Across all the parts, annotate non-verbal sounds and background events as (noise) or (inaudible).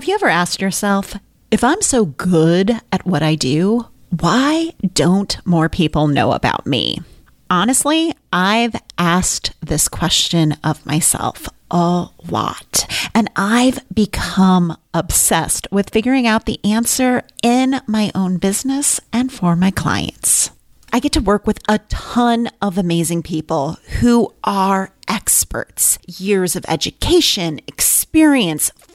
Have you ever asked yourself, if I'm so good at what I do, why don't more people know about me? Honestly, I've asked this question of myself a lot, and I've become obsessed with figuring out the answer in my own business and for my clients. I get to work with a ton of amazing people who are experts, years of education, experience,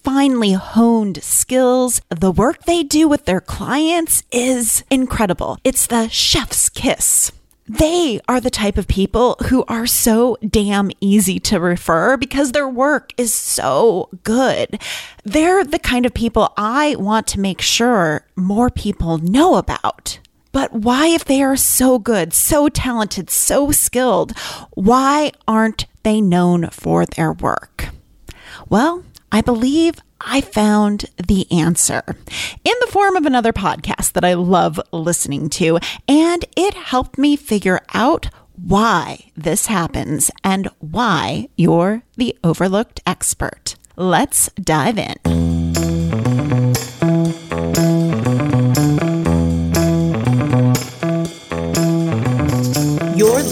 finely honed skills. The work they do with their clients is incredible. It's the chef's kiss. They are the type of people who are so damn easy to refer because their work is so good. They're the kind of people I want to make sure more people know about. But why, if they are so good, so talented, so skilled, why aren't they known for their work? Well, I believe I found the answer in the form of another podcast that I love listening to, and it helped me figure out why this happens and why you're the overlooked expert. Let's dive in.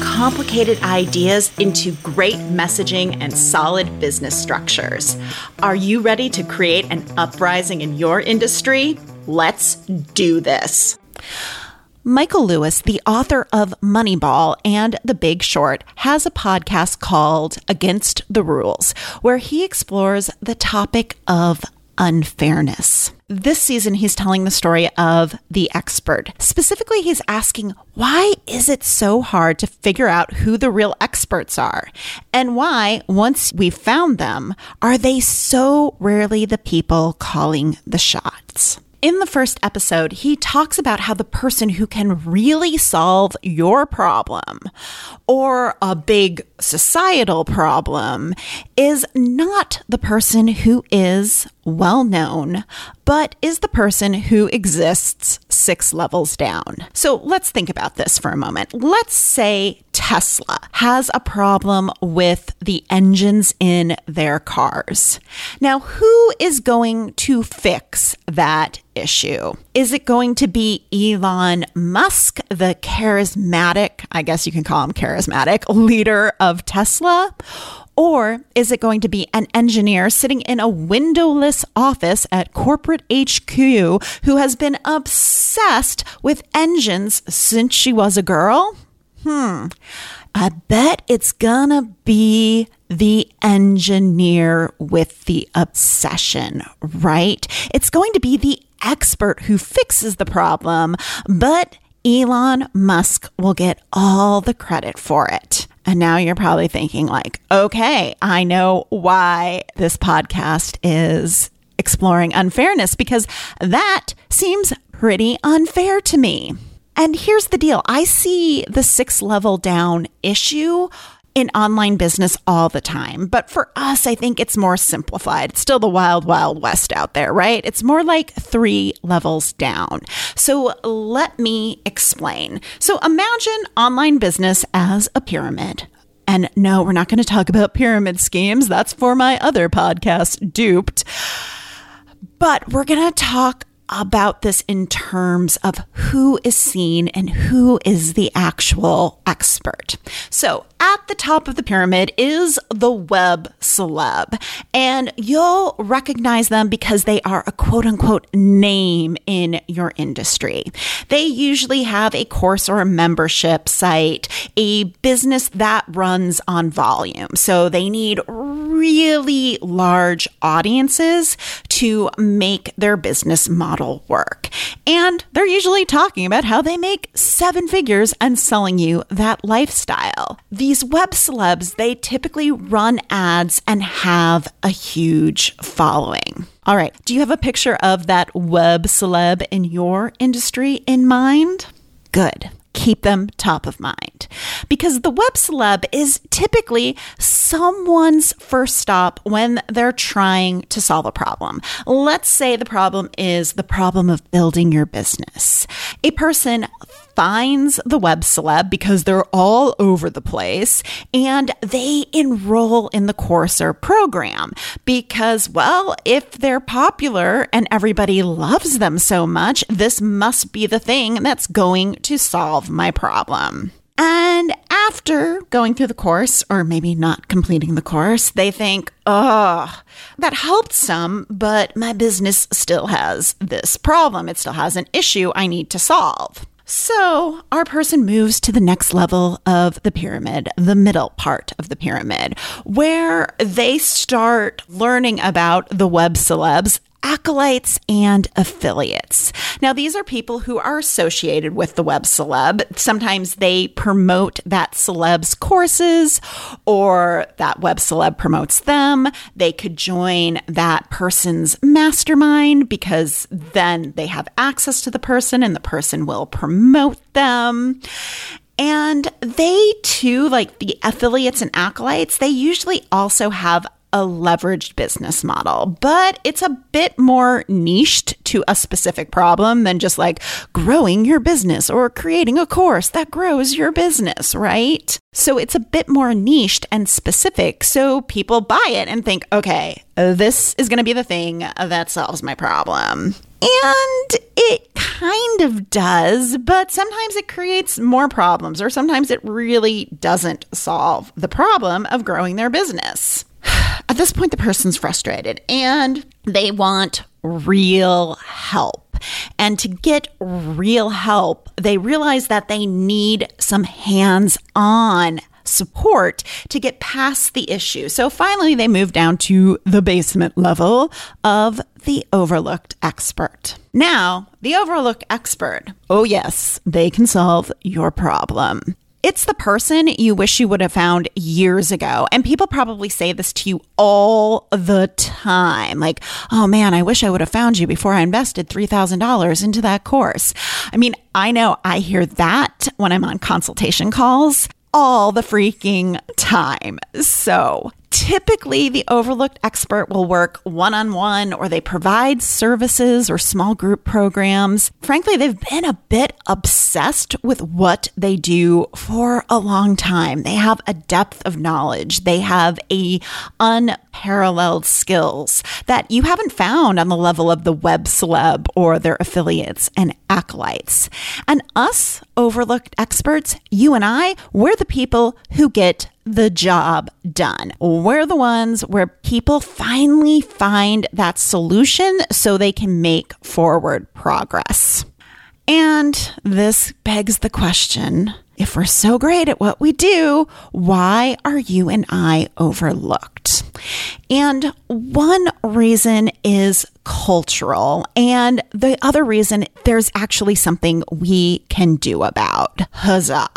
complicated ideas into great messaging and solid business structures. Are you ready to create an uprising in your industry? Let's do this. Michael Lewis, the author of Moneyball and The Big Short, has a podcast called Against the Rules, where he explores the topic of unfairness. This season, he's telling the story of the expert. Specifically, he's asking, why is it so hard to figure out who the real experts are? And why, once we've found them, are they so rarely the people calling the shots? In the first episode, he talks about how the person who can really solve your problem or a big societal problem is not the person who is well known, but is the person who exists six levels down. So let's think about this for a moment. Let's say Tesla has a problem with the engines in their cars. Now, who is going to fix that issue? Is it going to be Elon Musk, the charismatic, I guess you can call him charismatic, leader of Tesla? Or is it going to be an engineer sitting in a windowless office at corporate HQ who has been obsessed with engines since she was a girl? Hmm. I bet it's gonna be the engineer with the obsession, right? It's going to be the expert who fixes the problem, but Elon Musk will get all the credit for it. And now you're probably thinking, like, okay, I know why this podcast is exploring unfairness because that seems pretty unfair to me. And here's the deal I see the six level down issue in online business all the time. But for us, I think it's more simplified. It's still the wild, wild west out there, right? It's more like three levels down. So let me explain. So imagine online business as a pyramid. And no, we're not going to talk about pyramid schemes. That's for my other podcast, Duped. But we're going to talk about this in terms of who is seen and who is the actual expert. So, at the top of the pyramid is the web celeb, and you'll recognize them because they are a quote unquote name in your industry. They usually have a course or a membership site, a business that runs on volume. So, they need really large audiences to make their business model work. And they're usually talking about how they make seven figures and selling you that lifestyle. These web celebs, they typically run ads and have a huge following. All right, do you have a picture of that web celeb in your industry in mind? Good keep them top of mind. Because the web celeb is typically someone's first stop when they're trying to solve a problem. Let's say the problem is the problem of building your business. A person finds the web celeb because they're all over the place and they enroll in the course or program because, well, if they're popular and everybody loves them so much, this must be the thing that's going to solve my problem. And after going through the course, or maybe not completing the course, they think, oh, that helped some, but my business still has this problem. It still has an issue I need to solve. So, our person moves to the next level of the pyramid, the middle part of the pyramid, where they start learning about the web celebs acolytes and affiliates. Now, these are people who are associated with the web celeb. Sometimes they promote that celeb's courses or that web celeb promotes them. They could join that person's mastermind because then they have access to the person and the person will promote them. And they too, like the affiliates and acolytes, they usually also have a leveraged business model, but it's a bit more niched to a specific problem than just like growing your business or creating a course that grows your business, right? So it's a bit more niched and specific. So people buy it and think, okay, this is going to be the thing that solves my problem. And it kind of does, but sometimes it creates more problems, or sometimes it really doesn't solve the problem of growing their business. At this point, the person's frustrated and they want real help. And to get real help, they realize that they need some hands on support to get past the issue. So finally, they move down to the basement level of the overlooked expert. Now, the overlooked expert, oh, yes, they can solve your problem. It's the person you wish you would have found years ago. And people probably say this to you all the time. Like, oh man, I wish I would have found you before I invested $3,000 into that course. I mean, I know I hear that when I'm on consultation calls all the freaking time. So Typically, the overlooked expert will work one on one or they provide services or small group programs. Frankly, they've been a bit obsessed with what they do for a long time. They have a depth of knowledge, they have a unparalleled skills that you haven't found on the level of the web celeb or their affiliates and acolytes. And us overlooked experts, you and I, we're the people who get the job done. We're the ones where people finally find that solution so they can make forward progress. And this begs the question if we're so great at what we do, why are you and I overlooked? And one reason is cultural. And the other reason, there's actually something we can do about. Huzzah.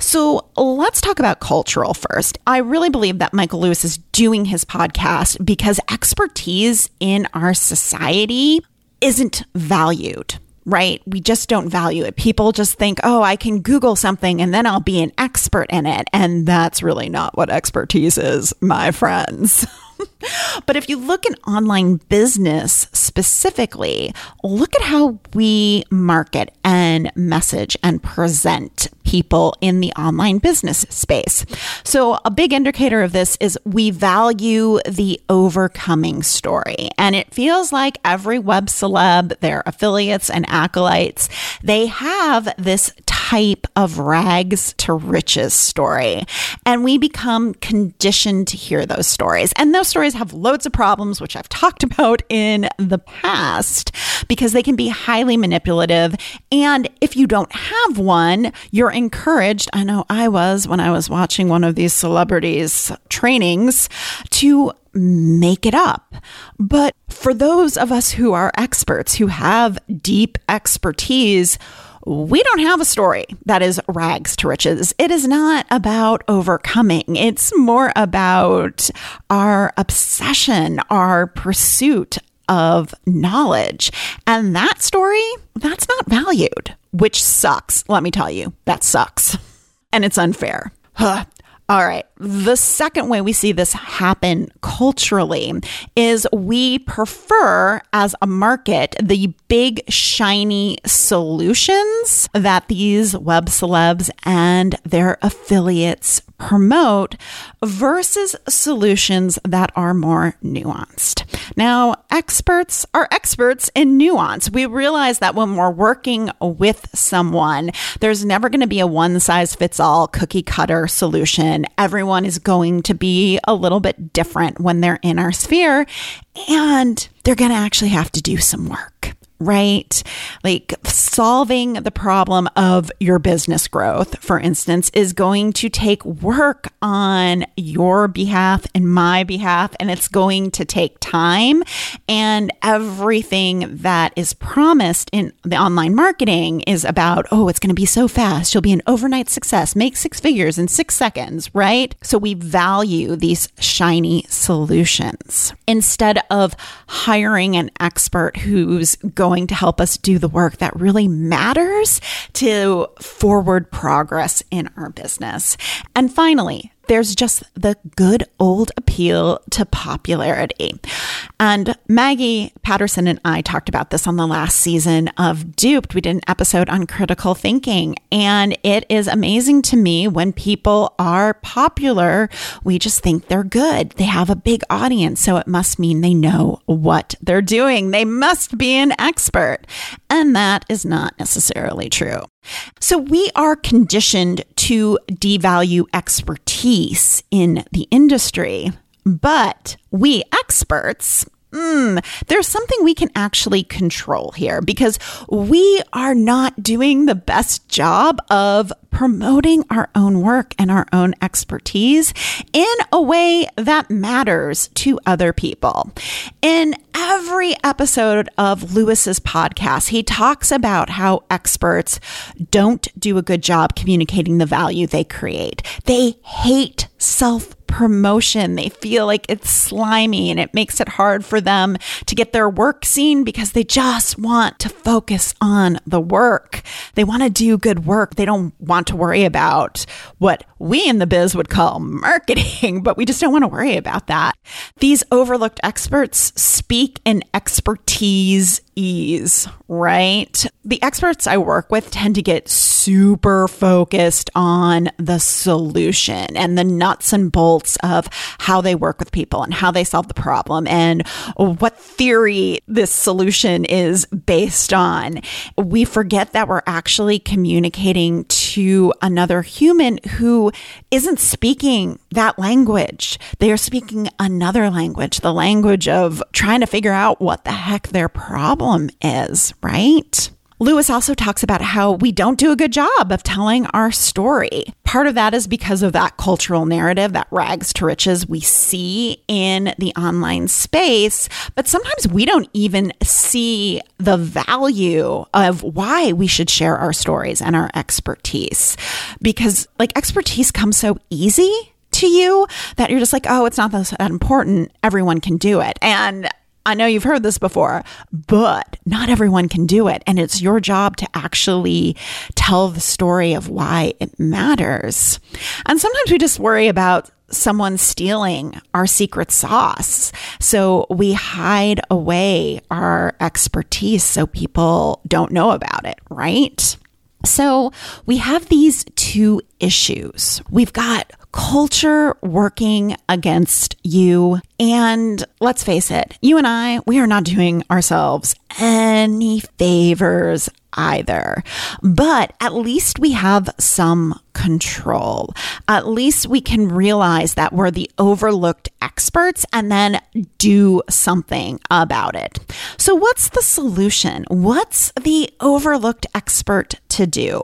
So let's talk about cultural first. I really believe that Michael Lewis is doing his podcast because expertise in our society isn't valued right? We just don't value it. People just think, oh, I can Google something and then I'll be an expert in it. And that's really not what expertise is, my friends. (laughs) (laughs) but if you look at online business specifically, look at how we market and message and present people in the online business space. So, a big indicator of this is we value the overcoming story. And it feels like every web celeb, their affiliates and acolytes, they have this type of rags to riches story. And we become conditioned to hear those stories. And those stories have loads of problems, which I've talked (laughs) about in the past, because they can be highly manipulative. And if you don't have one, you're encouraged. I know I was when I was watching one of these celebrities' trainings to make it up. But for those of us who are experts, who have deep expertise, we don't have a story that is rags to riches. It is not about overcoming. It's more about our obsession, our pursuit of knowledge. And that story, that's not valued, which sucks. Let me tell you, that sucks. And it's unfair. Huh. All right. The second way we see this happen culturally is we prefer, as a market, the big, shiny solutions that these web celebs and their affiliates promote versus solutions that are more nuanced. Now, experts are experts in nuance. We realize that when we're working with someone, there's never going to be a one size fits all cookie cutter solution. Everyone is going to be a little bit different when they're in our sphere, and they're going to actually have to do some work right? Like solving the problem of your business growth, for instance, is going to take work on your behalf and my behalf, and it's going to take time. And everything that is promised in the online marketing is about, oh, it's going to be so fast. You'll be an overnight success, make six figures in six seconds, right? So we value these shiny solutions instead of hiring an expert who's going going to help us do the work that really matters to forward progress in our business. And finally, there's just the good old appeal to popularity. And Maggie Patterson and I talked about this on the last season of Duped. We did an episode on critical thinking. And it is amazing to me when people are popular, we just think they're good. They have a big audience. So it must mean they know what they're doing. They must be an expert. And that is not necessarily true. So we are conditioned to devalue expertise in the industry, but we experts, mm, there's something we can actually control here because we are not doing the best job of promoting our own work and our own expertise in a way that matters to other people. In every episode of Lewis's podcast, he talks about how experts don't do a good job communicating the value they create. They hate self promotion. They feel like it's slimy and it makes it hard for them to get their work seen because they just want to focus on the work. They want to do good work. They don't want to worry about what we in the biz would call marketing, (laughs) but we just don't want to worry about that. These overlooked experts speak in expertise ease, right? The experts I work with tend to get super focused on the solution and the nuts and bolts of how they work with people and how they solve the problem and what theory this solution is based on. We forget that we're actually communicating to another human who isn't speaking that language. They are speaking another language, the language of trying to figure out what the heck their problem is, right? Lewis also talks about how we don't do a good job of telling our story. Part of that is because of that cultural narrative, that rags to riches we see in the online space. But sometimes we don't even see the value of why we should share our stories and our expertise. Because, like, expertise comes so easy to you that you're just like, oh, it's not that important. Everyone can do it. And I know you've heard this before, but not everyone can do it. And it's your job to actually tell the story of why it matters. And sometimes we just worry about someone stealing our secret sauce. So we hide away our expertise so people don't know about it, right? So we have these two issues. We've got culture working against you. And let's face it, you and I, we are not doing ourselves any favors either. But at least we have some control. At least we can realize that we're the overlooked experts and then do something about it. So, what's the solution? What's the overlooked expert to do?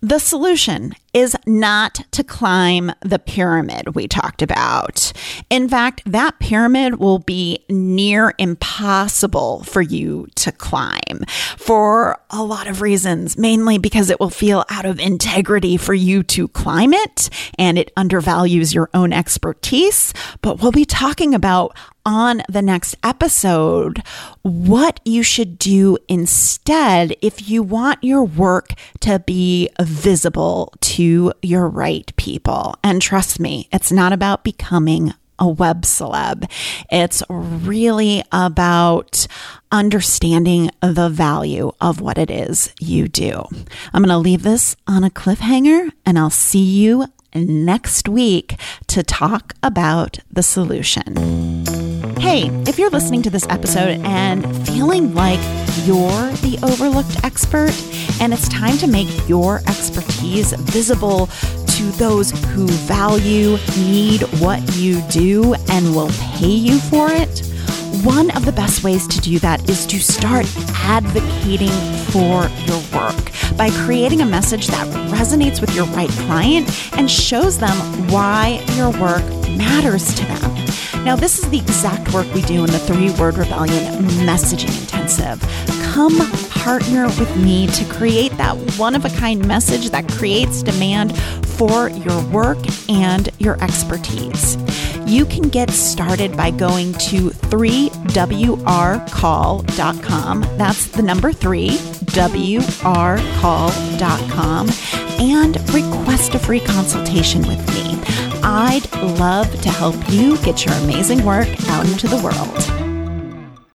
The solution is not to climb the pyramid we talked about. In fact, that pyramid will be near impossible for you to climb for a lot of reasons, mainly because it will feel out of integrity for you to climb it and it undervalues your own expertise. But we'll be talking about on the next episode what you should do instead if you want your work to be visible your right people. And trust me, it's not about becoming a web celeb. It's really about understanding the value of what it is you do. I'm going to leave this on a cliffhanger and I'll see you next week to talk about the solution. Hey, if you're listening to this episode and feeling like you're the overlooked expert and it's time to make your expertise visible to those who value, need what you do, and will pay you for it, one of the best ways to do that is to start advocating for your work by creating a message that resonates with your right client and shows them why your work matters to them. Now, this is the exact work we do in the Three Word Rebellion Messaging Intensive. Come partner with me to create that one of a kind message that creates demand for your work and your expertise. You can get started by going to 3wrcall.com. That's the number 3, wrcall.com, and request a free consultation with me. I'd love to help you get your amazing work out into the world.